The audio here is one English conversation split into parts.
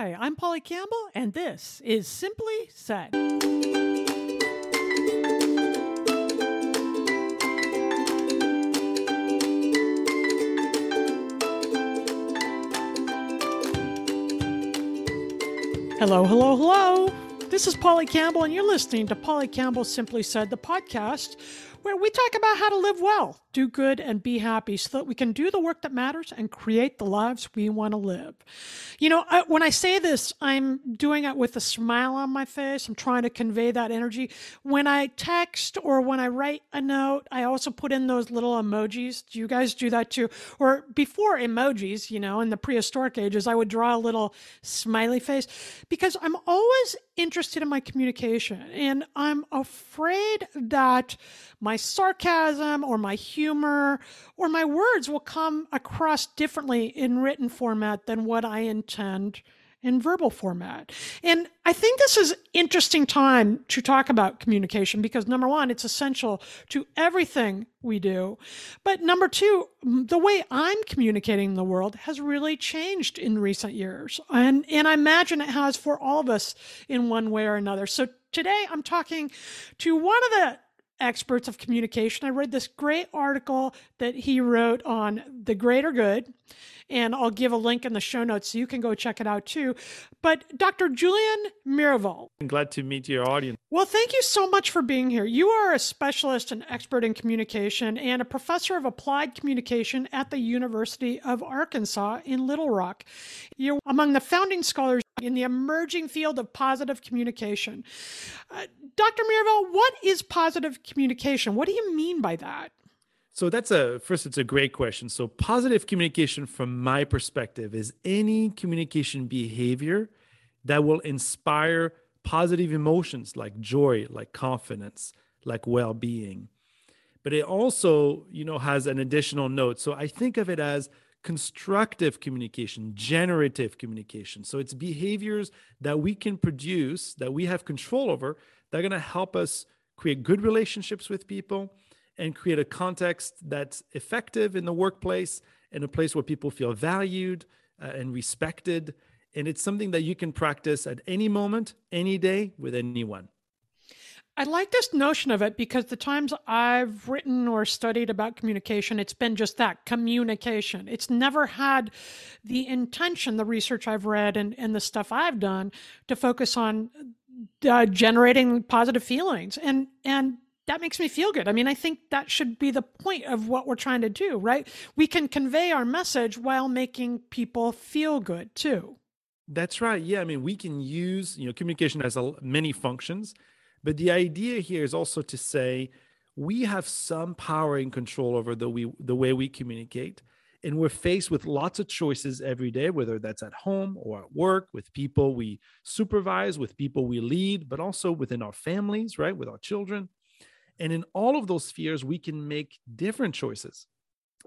Hi, I'm Polly Campbell, and this is Simply Said. Hello, hello, hello. This is Polly Campbell, and you're listening to Polly Campbell Simply Said, the podcast where we talk about how to live well, do good, and be happy so that we can do the work that matters and create the lives we want to live. You know, I, when I say this, I'm doing it with a smile on my face. I'm trying to convey that energy. When I text or when I write a note, I also put in those little emojis. Do you guys do that too? Or before emojis, you know, in the prehistoric ages, I would draw a little smiley face because I'm always interested in my communication and I'm afraid that my sarcasm or my humor or my words will come across differently in written format than what I intend in verbal format. And I think this is interesting time to talk about communication because number one, it's essential to everything we do. But number two, the way I'm communicating the world has really changed in recent years. And, and I imagine it has for all of us in one way or another. So today I'm talking to one of the experts of communication. I read this great article that he wrote on the greater good, and I'll give a link in the show notes so you can go check it out too. But Dr. Julien Mirivel. I'm glad to meet your audience. Well, thank you so much for being here. You are a specialist and expert in communication and a professor of applied communication at the University of Arkansas in Little Rock. You're among the founding scholars in the emerging field of positive communication. Uh, Dr. Mirivel, what is positive communication? What do you mean by that? So that's a first it's a great question. So positive communication from my perspective is any communication behavior that will inspire positive emotions like joy, like confidence, like well-being. But it also, you know, has an additional note. So I think of it as constructive communication, generative communication. So it's behaviors that we can produce, that we have control over, that are going to help us create good relationships with people and create a context that's effective in the workplace, in a place where people feel valued uh, and respected. And it's something that you can practice at any moment, any day, with anyone. I like this notion of it because the times I've written or studied about communication, it's been just that communication. It's never had the intention, the research I've read and, and the stuff I've done to focus on uh, generating positive feelings. And, and that makes me feel good. I mean, I think that should be the point of what we're trying to do, right? We can convey our message while making people feel good too. That's right. Yeah. I mean, we can use, you know, communication has a, many functions but the idea here is also to say we have some power and control over the we the way we communicate. And we're faced with lots of choices every day, whether that's at home or at work, with people we supervise, with people we lead, but also within our families, right? With our children. And in all of those spheres, we can make different choices.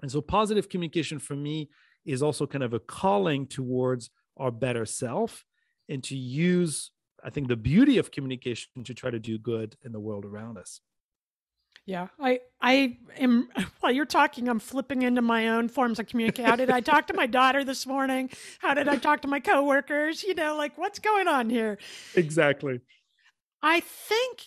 And so, positive communication for me is also kind of a calling towards our better self and to use I think the beauty of communication to try to do good in the world around us. Yeah, I I am while you're talking, I'm flipping into my own forms of communication. How did I talk to my daughter this morning? How did I talk to my coworkers? You know, like what's going on here? Exactly. I think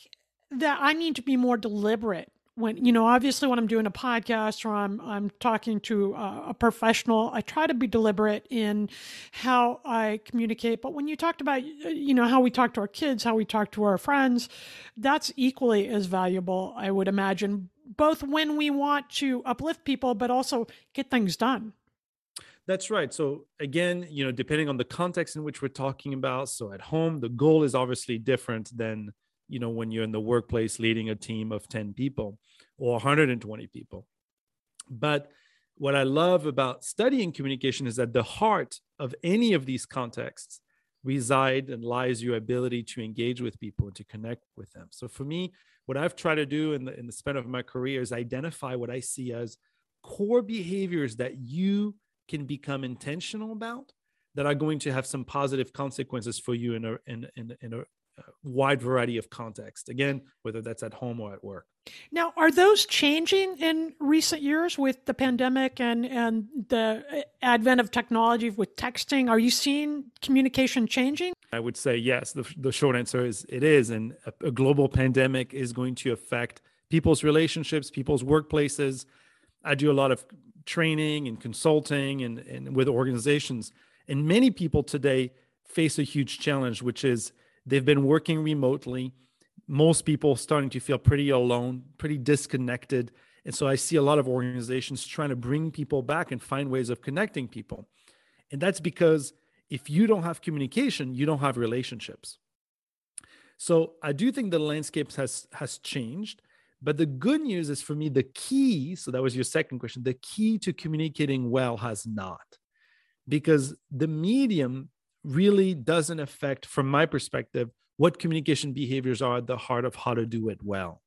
that I need to be more deliberate when you know obviously when i'm doing a podcast or i'm i'm talking to a, a, professional i try to be deliberate in how i communicate but when you talked about you know how we talk to our kids how we talk to our friends that's equally as valuable i would imagine both when we want to uplift people but also get things done that's right. So again, you know, depending on the context in which we're talking about, so at home, the goal is obviously different than you know when you're in the workplace leading a team of 10 people or 120 people. But what i love about studying communication is that the heart of any of these contexts reside and lies your ability to engage with people and to connect with them. So for me what i've tried to do in the in the span of my career is identify what i see as core behaviors that you can become intentional about that are going to have some positive consequences for you in a in, in, in a wide variety of context again whether that's at home or at work. Now are those changing in recent years with the pandemic and and the uh, advent of technology with texting? Are you seeing communication changing? I would say yes. The, the short answer is it is and a, a global pandemic is going to affect people's relationships people's workplaces. I do a lot of training and consulting and, and with organizations and many people today face a huge challenge which is They've been working remotely. Most people starting to feel pretty alone, pretty disconnected. And so I see a lot of organizations trying to bring people back and find ways of connecting people. And that's because if you don't have communication, you don't have relationships. So I do think the landscape has has changed. But the good news is for me, the key, so that was your second question, the key to communicating well has not. Because the medium really doesn't affect, from my perspective, what communication behaviors are at the heart of how to do it well.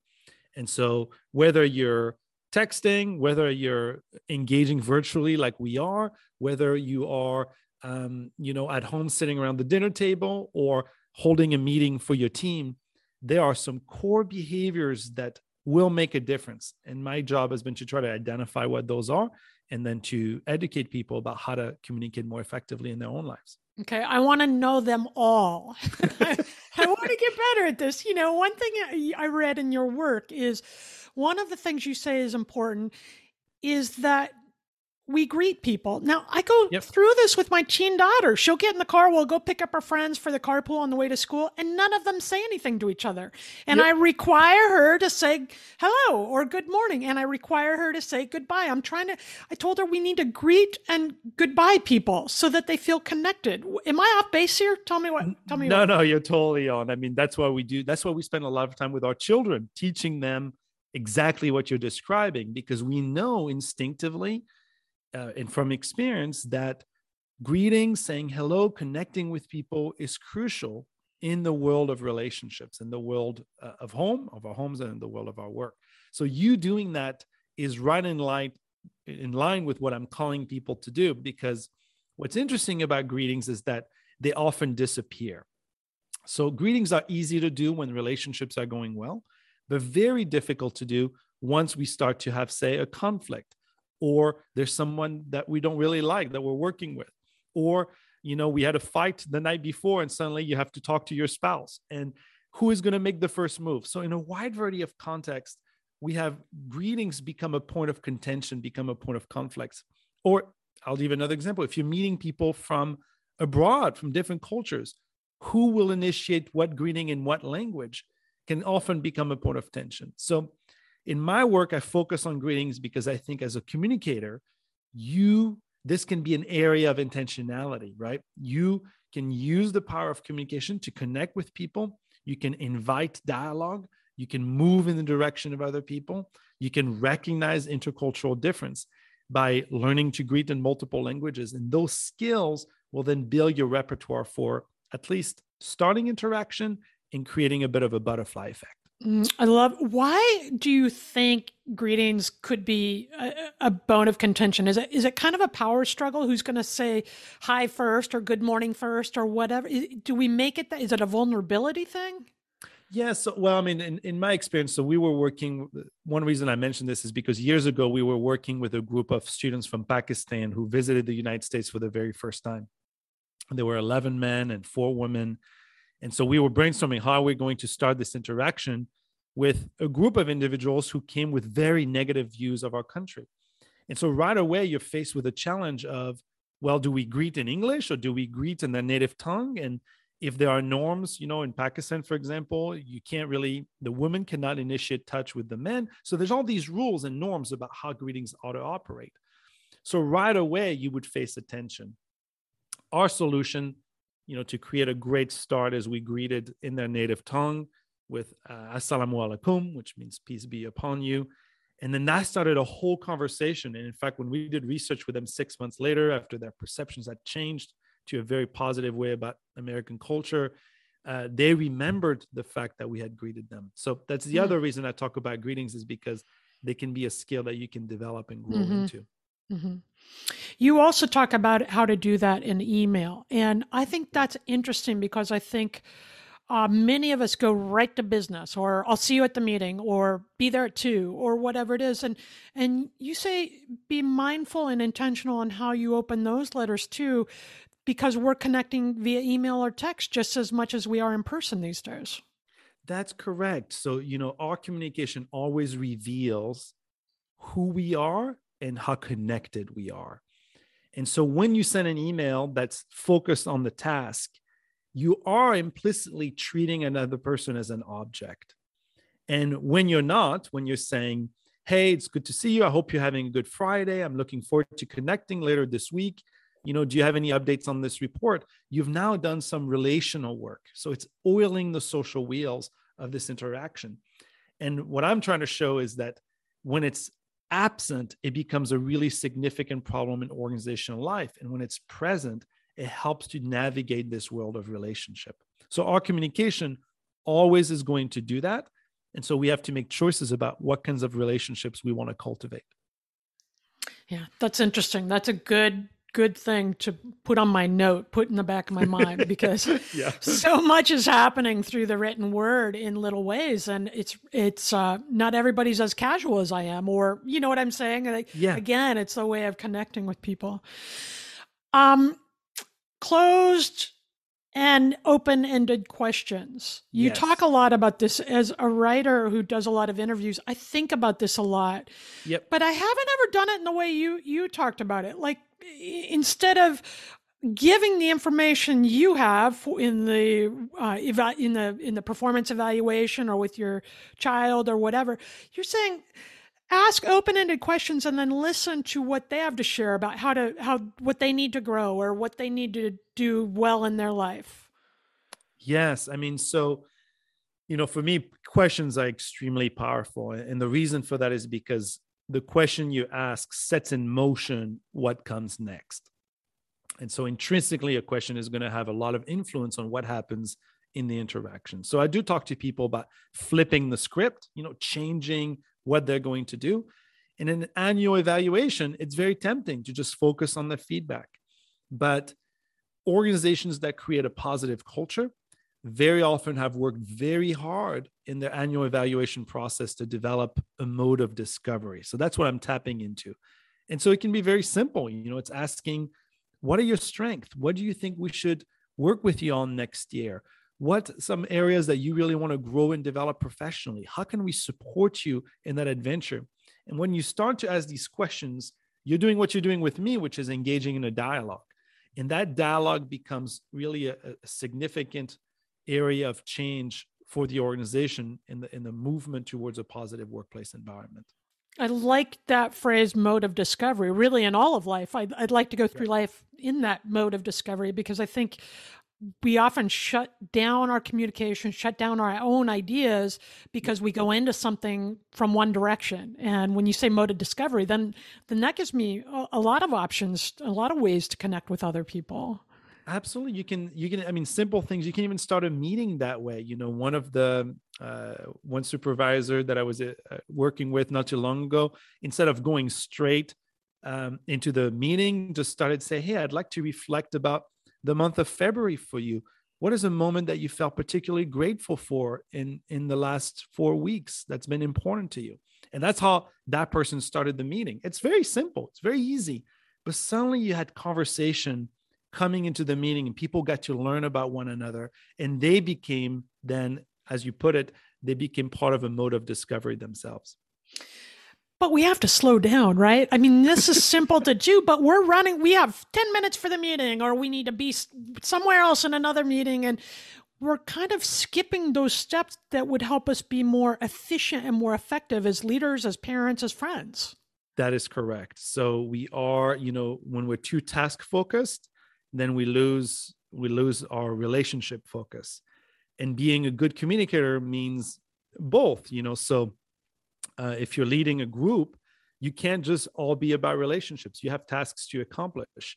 And so, whether you're texting, whether you're engaging virtually like we are, whether you are, um, you know, at home sitting around the dinner table or holding a meeting for your team, there are some core behaviors that will make a difference. And my job has been to try to identify what those are and then to educate people about how to communicate more effectively in their own lives. Okay, I want to know them all. I want to get better at this. You know, one thing I read in your work is one of the things you say is important is that we greet people. Now, I go yep. through this with my teen daughter. She'll get in the car, we'll go pick up her friends for the carpool on the way to school, and none of them say anything to each other. And yep. I require her to say hello or good morning, and I require her to say goodbye. I'm trying to, I told her we need to greet and goodbye people so that they feel connected. Am I off base here? Tell me what, tell me No, what. no, you're totally on. I mean, that's why we do, that's why we spend a lot of time with our children, teaching them exactly what you're describing, because we know instinctively uh, and from experience that greeting, saying hello, connecting with people is crucial in the world of relationships, in the world uh, of home, of our homes, and in the world of our work. So you doing that is right in line in line with what I'm calling people to do because what's interesting about greetings is that they often disappear. So greetings are easy to do when relationships are going well, but very difficult to do once we start to have say a conflict or there's someone that we don't really like that we're working with. Or you know we had a fight the night before and suddenly you have to talk to your spouse. And who is going to make the first move? So in a wide variety of contexts we have greetings become a point of contention become a point of conflicts or i'll give another example. If you're meeting people from abroad from different cultures who will initiate what greeting in what language can often become a point of tension? So in my work, I focus on greetings because I think as a communicator, you this can be an area of intentionality, right? You can use the power of communication to connect with people. You can invite dialogue. You can move in the direction of other people. You can recognize intercultural difference by learning to greet in multiple languages. And those skills will then build your repertoire for at least starting interaction and creating a bit of a butterfly effect. Mm, I love. Why do you think greetings could be a, a, bone of contention? Is it is it kind of a power struggle? Who's going to say hi first or good morning first or whatever? Do we make it that? Is it a vulnerability thing? Yes. Yeah, so, well, I mean, in, in my experience, so we were working. One reason I mentioned this is because years ago we were working with a group of students from Pakistan who visited the United States for the very first time. There were 11 men and four women and so we were brainstorming how we're going to start this interaction with a group of individuals who came with very negative views of our country. And so right away, you're faced with a challenge of, well, do we greet in English or do we greet in their native tongue? And if there are norms, you know, in Pakistan, for example, you can't really, the woman cannot initiate touch with the men. So there's all these rules and norms about how greetings ought to operate. So right away, you would face a tension. Our solution, you know, to create a great start as we greeted in their native tongue with uh, assalamu alaikum, which means peace be upon you. And then that started a whole conversation. And in fact, when we did research with them six months later, after their perceptions had changed to a very positive way about American culture, uh, they remembered the fact that we had greeted them. So that's the mm-hmm. other reason I talk about greetings is because they can be a skill that you can develop and grow mm-hmm. into. Mm-hmm. You also talk about how to do that in email. And I think that's interesting because I think uh, many of us go right to business or i'll see you at the meeting or be there at two or whatever it is and and you say be mindful and intentional on how you open those letters too because we're connecting via email or text just as much as we are in person these days that's correct so you know our communication always reveals who we are and how connected we are and so when you send an email that's focused on the task you are implicitly treating another person as an object. And when you're not, when you're saying, Hey, it's good to see you. I hope you're having a good Friday. I'm looking forward to connecting later this week. You know, do you have any updates on this report? You've now done some relational work. So it's oiling the social wheels of this interaction. And what I'm trying to show is that when it's absent, it becomes a really significant problem in organizational life. And when it's present, it helps to navigate this world of relationship. So our communication always is going to do that. And so we have to make choices about what kinds of relationships we want to cultivate. Yeah, that's interesting. That's a good good thing to put on my note, put in the back of my mind because yeah. so much is happening through the written word in little ways and it's it's uh, not everybody's as casual as I am or you know what I'm saying? Like, yeah. again, it's a way of connecting with people. Um closed and open ended questions. You yes. talk a lot about this as a writer who does a lot of interviews. I think about this a lot. Yep. But I haven't ever done it in the way you you talked about it. Like instead of giving the information you have in the uh, eva- in the in the performance evaluation or with your child or whatever, you're saying ask open-ended questions and then listen to what they have to share about how to how what they need to grow or what they need to do well in their life. Yes i mean so you know for me questions are extremely powerful and the reason for that is because the question you ask sets in motion what comes next and so intrinsically a question is going to have a lot of influence on what happens in the interaction so i do talk to people about flipping the script you know changing what they're going to do. In an annual evaluation, it's very tempting to just focus on the feedback. But organizations that create a positive culture very often have worked very hard in their annual evaluation process to develop a mode of discovery. So that's what I'm tapping into. And so it can be very simple. You know, it's asking, what are your strengths? What do you think we should work with you on next year? what some areas that you really want to grow and develop professionally how can we support you in that adventure and when you start to ask these questions you're doing what you're doing with me which is engaging in a dialogue and that dialogue becomes really a, a significant area of change for the organization in the in the movement towards a positive workplace environment I like that phrase mode of discovery, really in all of life. I'd, I'd like to go through life in that mode of discovery because I think we often shut down our communication, shut down our own ideas because we go into something from one direction. And when you say mode of discovery, then then that gives me a, a lot of options, a lot of ways to connect with other people. Absolutely, you can. You can. I mean, simple things. You can even start a meeting that way. You know, one of the uh, one supervisor that I was uh, working with not too long ago, instead of going straight um, into the meeting, just started say, "Hey, I'd like to reflect about." the month of February for you? What is a moment that you felt particularly grateful for in in the last 4 weeks that's been important to you? And that's how that person started the meeting. It's very simple. It's very easy. But suddenly you had conversation coming into the meeting and people got to learn about one another and they became then as you put it they became part of a mode of discovery themselves but we have to slow down, right? I mean, this is simple to do, but we're running, we have 10 minutes for the meeting, or we need to be somewhere else in another meeting. And we're kind of skipping those steps that would help us be more efficient and more effective as leaders, as parents, as friends. That is correct. So we are, you know, when we're too task focused, then we lose we lose our relationship focus. And being a good communicator means both, you know. So uh, if you're leading a group, you can't just all be about relationships. You have tasks to accomplish.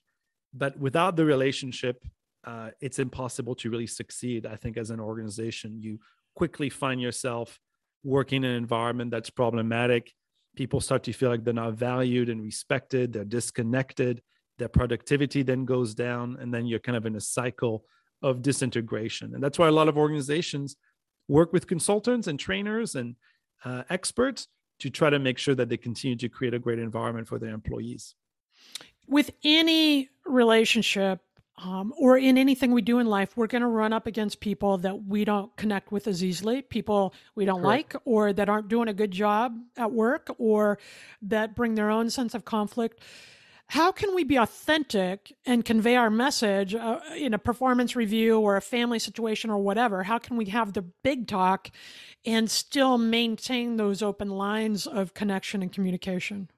But without the relationship, uh, it's impossible to really succeed. I think as an organization, you quickly find yourself working in an environment that's problematic people start to feel like they're not valued and respected they're disconnected their productivity then goes down and then you're kind of in a cycle of disintegration and that's why a lot of organizations work with consultants and trainers and uh, experts to try to make sure that they continue to create a great environment for their employees with any relationship um, or in anything we do in life, we're going to run up against people that we don't connect with as easily, people we don't Correct. like, or that aren't doing a good job at work, or that bring their own sense of conflict. How can we be authentic and convey our message uh, in a performance review or a family situation or whatever? How can we have the big talk and still maintain those open lines of connection and communication?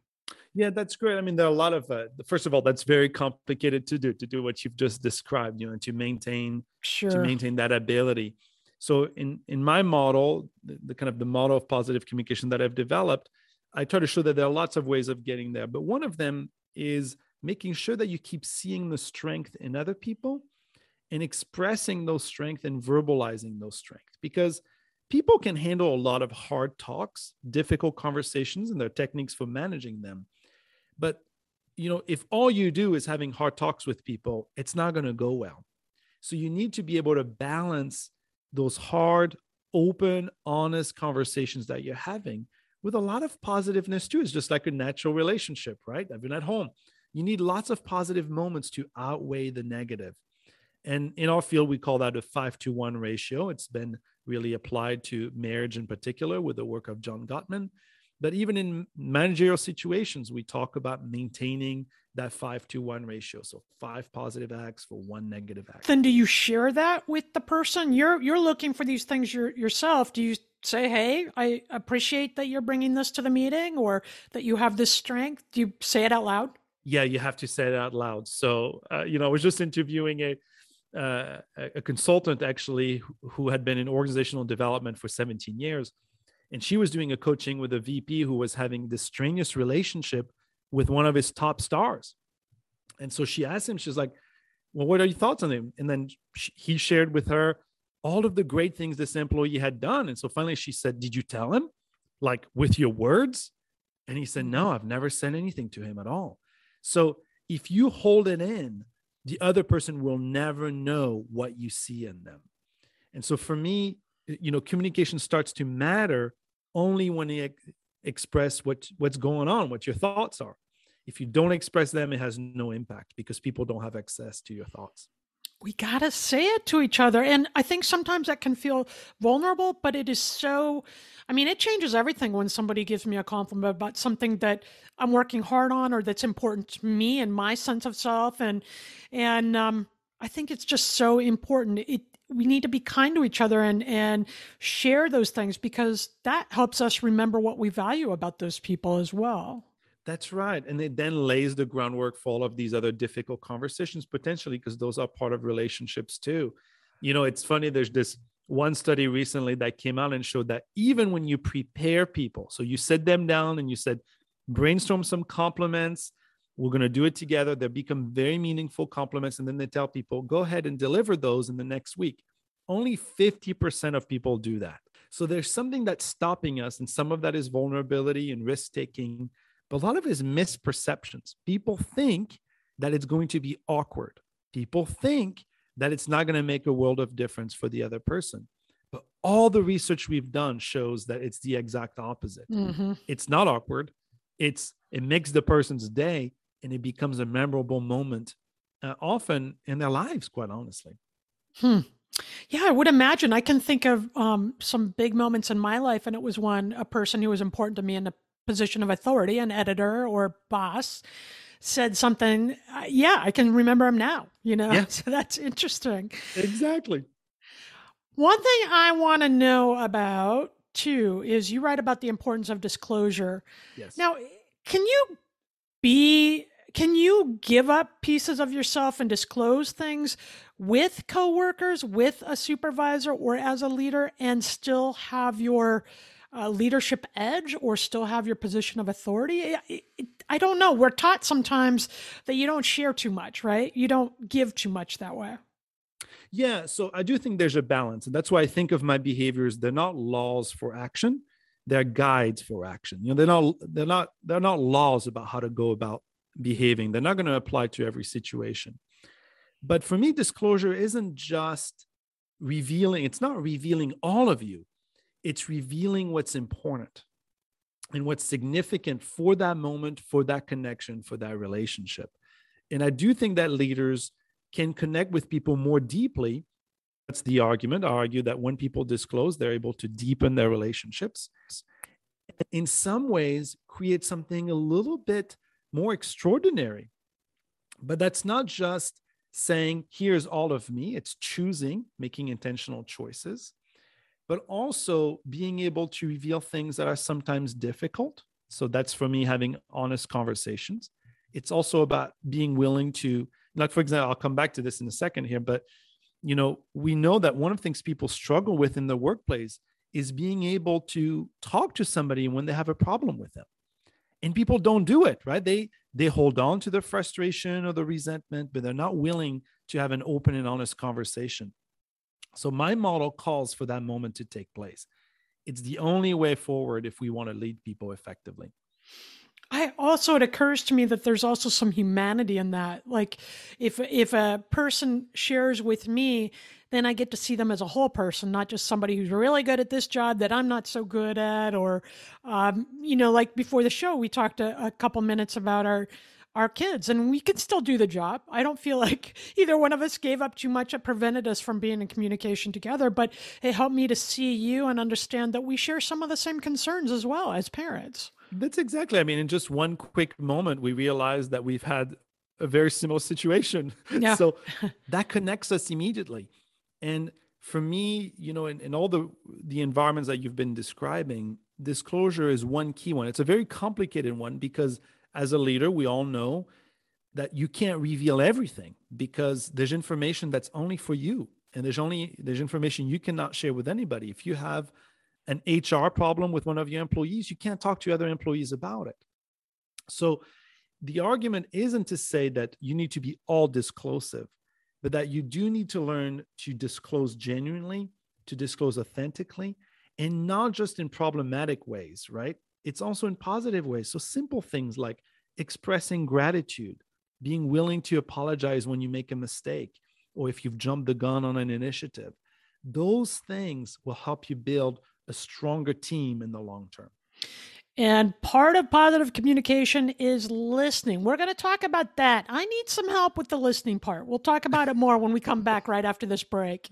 Yeah, that's great. I mean, there are a lot of. Uh, first of all, that's very complicated to do to do what you've just described. You know, to maintain sure. to maintain that ability. So in in my model, the, the kind of the model of positive communication that I've developed, I try to show that there are lots of ways of getting there. But one of them is making sure that you keep seeing the strength in other people and expressing those strength and verbalizing those strength because people can handle a lot of hard talks, difficult conversations, and there are techniques for managing them. But you know, if all you do is having hard talks with people, it's not going to go well. So you need to be able to balance those hard, open, honest conversations that you're having with a lot of positiveness too. It's just like a natural relationship, right? I've been at home. You need lots of positive moments to outweigh the negative. And in our field, we call that a five to one ratio. It's been really applied to marriage in particular with the work of John Gottman. But even in managerial situations, we talk about maintaining that five to one ratio. So five positive acts for one negative act. Then do you share that with the person? You're you're looking for these things your, yourself. Do you say, "Hey, I appreciate that you're bringing this to the meeting, or that you have this strength"? Do you say it out loud? Yeah, you have to say it out loud. So uh, you know, I was just interviewing a uh, a consultant actually who had been in organizational development for 17 years and she was doing a coaching with a VP who was having this strenuous relationship with one of his top stars. And so she asked him, she's like, Well, what are your thoughts on him? And then she, he shared with her all of the great things this employee had done. And so finally she said, Did you tell him, like with your words? And he said, No, mm-hmm. I've never said anything to him at all. So if you hold it in, the other person will never know what you see in them. And so for me, you know, communication starts to matter only when you ex- express what what's going on, what your thoughts are. If you don't express them, it has no impact because people don't have access to your thoughts. We got to say it to each other. And I think sometimes that can feel vulnerable, but it is so, I mean, it changes everything when somebody gives me a compliment about something that I'm working hard on or that's important to me and my sense of self. And, and, um, I think it's just so important. It we need to be kind to each other and and share those things because that helps us remember what we value about those people as well. That's right. And it then lays the groundwork for all of these other difficult conversations potentially because those are part of relationships too. You know, it's funny there's this one study recently that came out and showed that even when you prepare people, so you sit them down and you said brainstorm some compliments, we're going to do it together. They become very meaningful compliments. And then they tell people, go ahead and deliver those in the next week. Only 50% of people do that. So there's something that's stopping us. And some of that is vulnerability and risk taking, but a lot of it is misperceptions. People think that it's going to be awkward. People think that it's not going to make a world of difference for the other person. But all the research we've done shows that it's the exact opposite. Mm-hmm. It's not awkward. It's it makes the person's day and it becomes a memorable moment uh, often in their lives quite honestly hmm. Yeah, I would imagine. I can think of um, some big moments in my life, and it was when a person who was important to me in a position of authority, an editor or boss, said something. Uh, yeah, I can remember him now. You know, yeah. so that's interesting. Exactly. One thing I want to know about too is you write about the importance of disclosure. Yes. Now, can you be can you give up pieces of yourself and disclose things with coworkers, with a supervisor, or as a leader, and still have your uh, leadership edge or still have your position of authority? I don't know. We're taught sometimes that you don't share too much, right? You don't give too much that way. Yeah, so I do think there's a balance. And that's why I think of my behaviors, they're not laws for action, they're guides for action. You know, they're not they're not they're not laws about how to go about behaving. They're not going to apply to every situation. But for me, disclosure isn't just revealing, it's not revealing all of you, it's revealing what's important and what's significant for that moment, for that connection, for that relationship. And I do think that leaders can connect with people more deeply. That's the argument. I argue that when people disclose, they're able to deepen their relationships. In some ways, create something a little bit more extraordinary. But that's not just saying, here's all of me, it's choosing, making intentional choices, but also being able to reveal things that are sometimes difficult. So that's for me having honest conversations. It's also about being willing to, like, for example, I'll come back to this in a second here, but you know, we know that one of the things people struggle with in the workplace is being able to talk to somebody when they have a problem with them and people don't do it right they they hold on to the frustration or the resentment but they're not willing to have an open and honest conversation so my model calls for that moment to take place it's the only way forward if we want to lead people effectively I also it occurs to me that there's also some humanity in that. Like if if a person shares with me, then I get to see them as a whole person, not just somebody who's really good at this job that I'm not so good at. Or, um, you know, like before the show, we talked a, a couple minutes about our our kids and we can still do the job. I don't feel like either one of us gave up too much. It prevented us from being in communication together, but it helped me to see you and understand that we share some of the same concerns as well as parents. That's exactly. I mean, in just one quick moment, we realized that we've had a very similar situation. Yeah. so that connects us immediately. And for me, you know, in, in all the the environments that you've been describing, disclosure is one key one. It's a very complicated one because as a leader, we all know that you can't reveal everything because there's information that's only for you. And there's only there's information you cannot share with anybody. If you have an hr problem with one of your employees you can't talk to other employees about it. So the argument isn't to say that you need to be all disclosive but that you do need to learn to disclose genuinely, to disclose authentically, and not just in problematic ways, right? It's also in positive ways. So simple things like expressing gratitude, being willing to apologize when you make a mistake, or if you've jumped the gun on an initiative. Those things will help you build a stronger team in the long term. And part of positive communication is listening. We're going to talk about that. I need some help with the listening part. We'll talk about it more when we come back right after this break.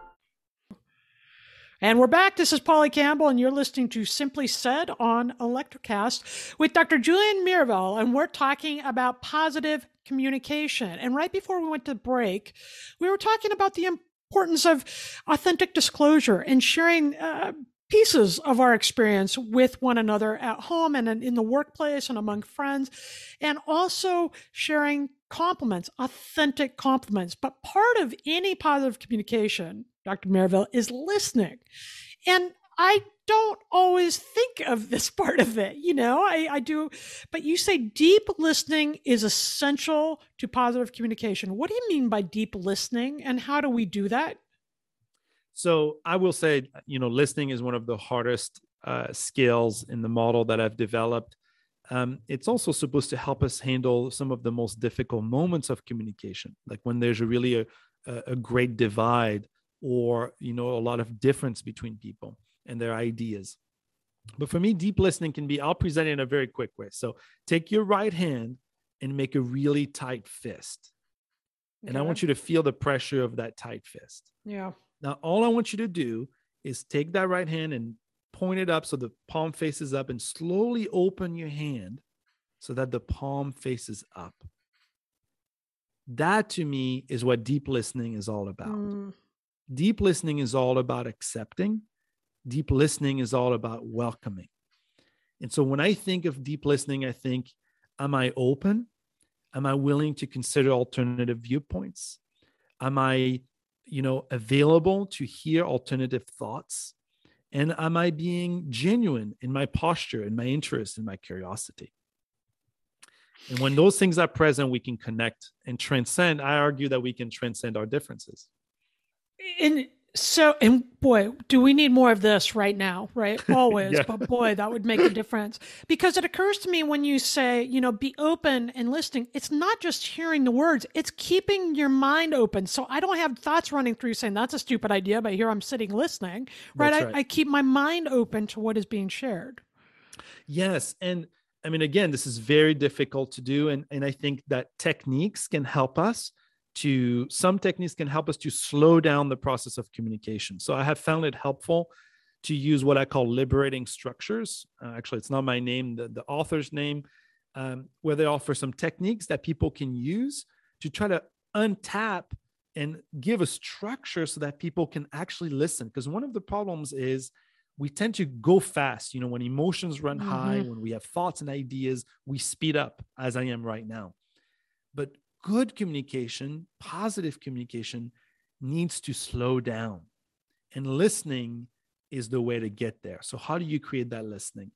And we're back. This is Polly Campbell, and you're listening to Simply Said on Electrocast with Dr. Julien Mirivel, and we're talking about positive communication. And right before we went to break, we were talking about the importance of authentic disclosure and sharing uh, pieces of our experience with one another at home and in the workplace and among friends, and also sharing compliments, authentic compliments. But part of any positive communication, Dr. Mirivel, is listening. And I don't always think of this part of it. You know, I, I do, but you say deep listening is essential to positive communication. What do you mean by deep listening and how do we do that? So I will say, you know, listening is one of the hardest uh, skills in the model that I've developed. Um, it's also supposed to help us handle some of the most difficult moments of communication, like when there's really a, a great divide or you know a lot of difference between people and their ideas. But for me, deep listening can be, I'll present it in a very quick way. So take your right hand and make a really tight fist. Okay. And I want you to feel the pressure of that tight fist. Yeah. Now, all I want you to do is take that right hand and point it up so the palm faces up and slowly open your hand so that the palm faces up. That to me is what deep listening is all about. Mm. Deep listening is all about accepting. Deep listening is all about welcoming. And so when I think of deep listening, I think, am I open? Am I willing to consider alternative viewpoints? Am I you know available to hear alternative thoughts and am i being genuine in my posture in my interest in my curiosity and when those things are present we can connect and transcend i argue that we can transcend our differences and so, and boy, do we need more of this right now, right? Always, yeah. but boy, that would make a difference. Because it occurs to me when you say, you know, be open and listening, it's not just hearing the words, it's keeping your mind open. So I don't have thoughts running through saying that's a stupid idea, but here I'm sitting listening, right? right. I, I keep my mind open to what is being shared. Yes. And I mean, again, this is very difficult to do. And, and I think that techniques can help us to some techniques can help us to slow down the process of communication. So I have found it helpful to use what I call liberating structures. Uh, actually, it's not my name, the, the author's name, um, where they offer some techniques that people can use to try to untap and give a structure so that people can actually listen. Because one of the problems is we tend to go fast. You know, when emotions run mm-hmm. high, when we have thoughts and ideas, we speed up, as I am right now. But good communication, positive communication needs to slow down. And listening is the way to get there. So, how do you create that listening?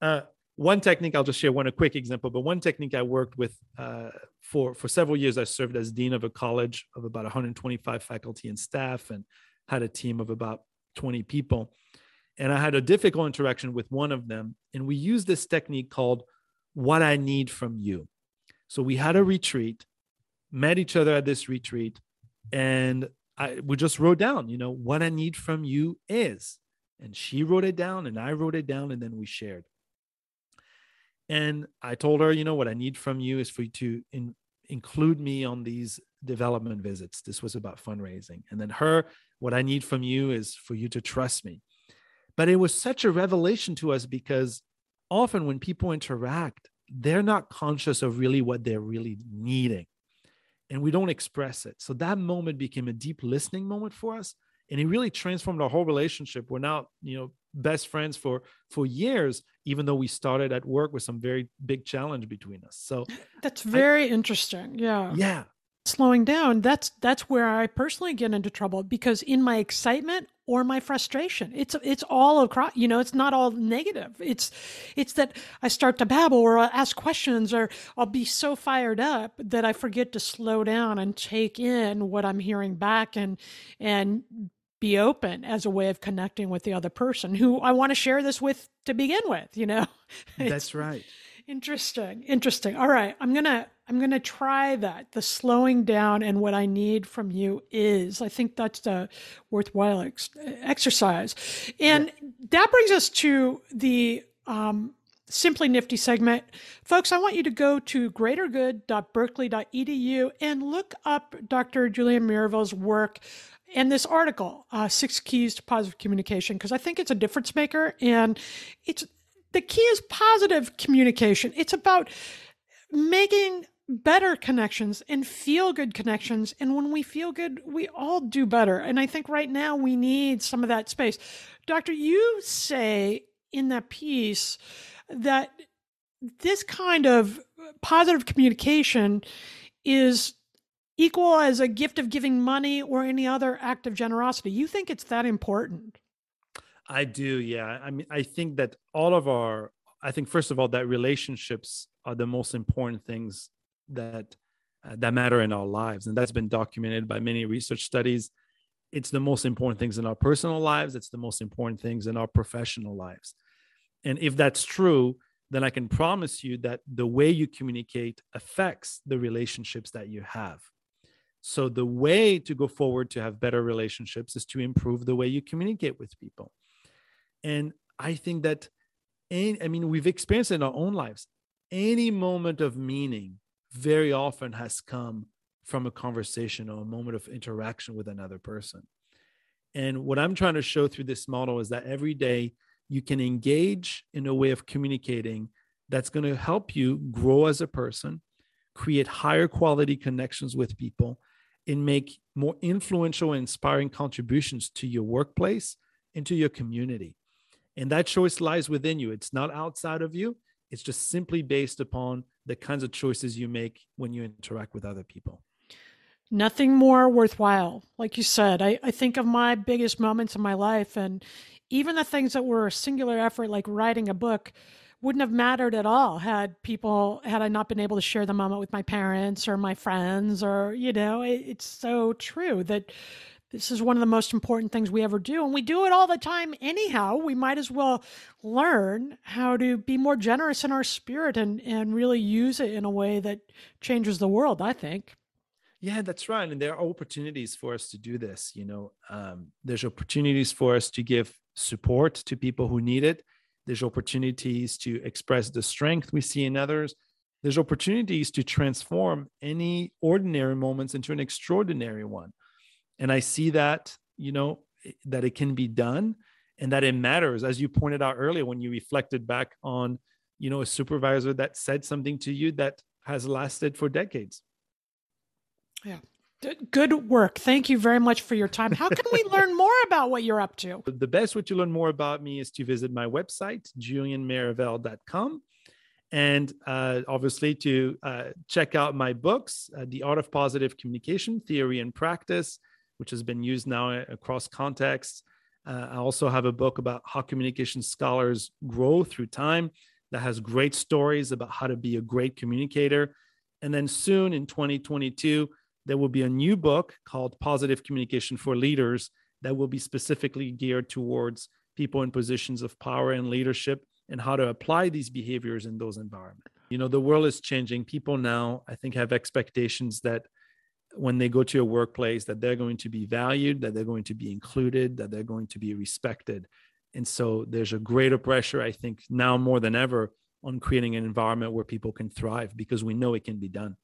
Uh, one technique, I'll just share one a quick example, but one technique I worked with uh, for, for several years, I served as dean of a college of about 125 faculty and staff and had a team of about 20 people. And I had a difficult interaction with one of them. And we used this technique called What I Need from You. So we had a retreat, met each other at this retreat, and I we just wrote down, you know, what I need from you is. And she wrote it down, and I wrote it down, and then we shared. And I told her, you know, what I need from you is for you to in, include me on these development visits. This was about fundraising. And then her, what I need from you is for you to trust me. But it was such a revelation to us because often when people interact, they're not conscious of really what they're really needing. And we don't express it. So that moment became a deep listening moment for us. And it really transformed our whole relationship. We're now you know best friends for for years even though we started at work with some very big challenge between us. So that's very I, interesting. Yeah. Yeah slowing down that's that's where i personally get into trouble because in my excitement or my frustration it's it's all across you know it's not all negative. It's it's that i start to babble or I'll ask questions or i'll be so fired up that i forget to slow down and take in what i'm hearing back and and be open as a way of connecting with the other person who i want to share this with to begin with you know? That's right Interesting. Interesting. All right. I'm going to I'm going to try that. The slowing down and what I need from you is. I think that's a worthwhile ex- exercise. And yeah. that brings us to the um, Simply Nifty segment. Folks, I want you to go to greatergood.berkeley.edu and look up Dr. Julien Mirivel's work and this article, uh, Six Keys to Positive Communication, because I think it's a difference maker. And it's the key is positive communication. It's about making better connections and feel good connections. And when we feel good, we all do better. And I think right now we need some of that space. Doctor, you say in that piece that this kind of positive communication is equal as a gift of giving money or any other act of generosity. You think it's that important? I do, yeah. I mean, I think that all of our, I think first of all, that relationships are the most important things that uh, that matter in our lives, and that's been documented by many research studies. It's the most important things in our personal lives. It's the most important things in our professional lives. And if that's true, then I can promise you that the way you communicate affects the relationships that you have. So the way to go forward to have better relationships is to improve the way you communicate with people. And I think that, any, I mean, we've experienced in our own lives, any moment of meaning very often has come from a conversation or a moment of interaction with another person. And what I'm trying to show through this model is that every day you can engage in a way of communicating that's going to help you grow as a person, create higher quality connections with people, and make more influential and inspiring contributions to your workplace and to your community. And that choice lies within you. It's not outside of you. It's just simply based upon the kinds of choices you make when you interact with other people. Nothing more worthwhile. Like you said, I, I think of my biggest moments in my life, and even the things that were a singular effort, like writing a book, wouldn't have mattered at all had people had I not been able to share the moment with my parents or my friends or you know it, it's so true that this is one of the most important things we ever do. And we do it all the time anyhow. We might as well learn how to be more generous in our spirit and, and really use it in a way that changes the world, I think. Yeah, that's right. And there are opportunities for us to do this. You know, um, there's opportunities for us to give support to people who need it. There's opportunities to express the strength we see in others. There's opportunities to transform any ordinary moments into an extraordinary one and i see that you know that it can be done and that it matters. As you pointed out earlier when you reflected back on you know a supervisor that said something to you that has lasted for decades. Yeah. Good work. Thank you very much for your time. How can we learn more about what you're up to? The best way to learn more about me is to visit my website julienmirivel.com and uh, obviously to uh, check out my books uh, the art of positive communication theory and practice which has been used now across contexts. Uh, I also have a book about how communication scholars grow through time that has great stories about how to be a great communicator. And then soon in 2022, there will be a new book called Positive Communication for Leaders that will be specifically geared towards people in positions of power and leadership and how to apply these behaviors in those environments. You know, the world is changing. People now, I think, have expectations that when they go to a workplace that they're going to be valued, that they're going to be included, that they're going to be respected. And so there's a greater pressure, I think, now more than ever on creating an environment where people can thrive because we know it can be done.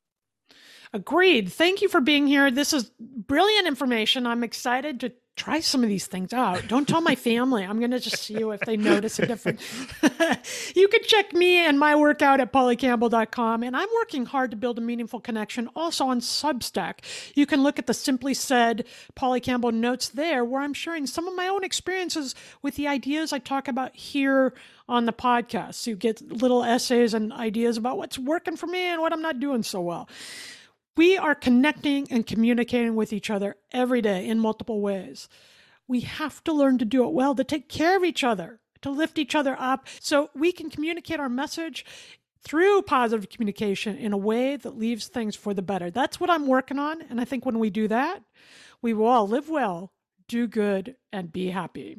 Agreed. Thank you for being here. This is brilliant information. I'm excited to try some of these things out. Don't tell my family. I'm going to just see if they notice a difference. you can check me and my workout at pollycampbell.com. And I'm working hard to build a meaningful connection also on Substack. You can look at the Simply Said Polly Campbell notes there, where I'm sharing some of my own experiences with the ideas I talk about here on the podcast. So you get little essays and ideas about what's working for me and what I'm not doing so well. We are connecting and communicating with each other every day in multiple ways. We have to learn to do it well, to take care of each other, to lift each other up so we can communicate our message through positive communication in a way that leaves things for the better. That's what I'm working on. And I think when we do that, we will all live well, do good, and be happy.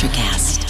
Electric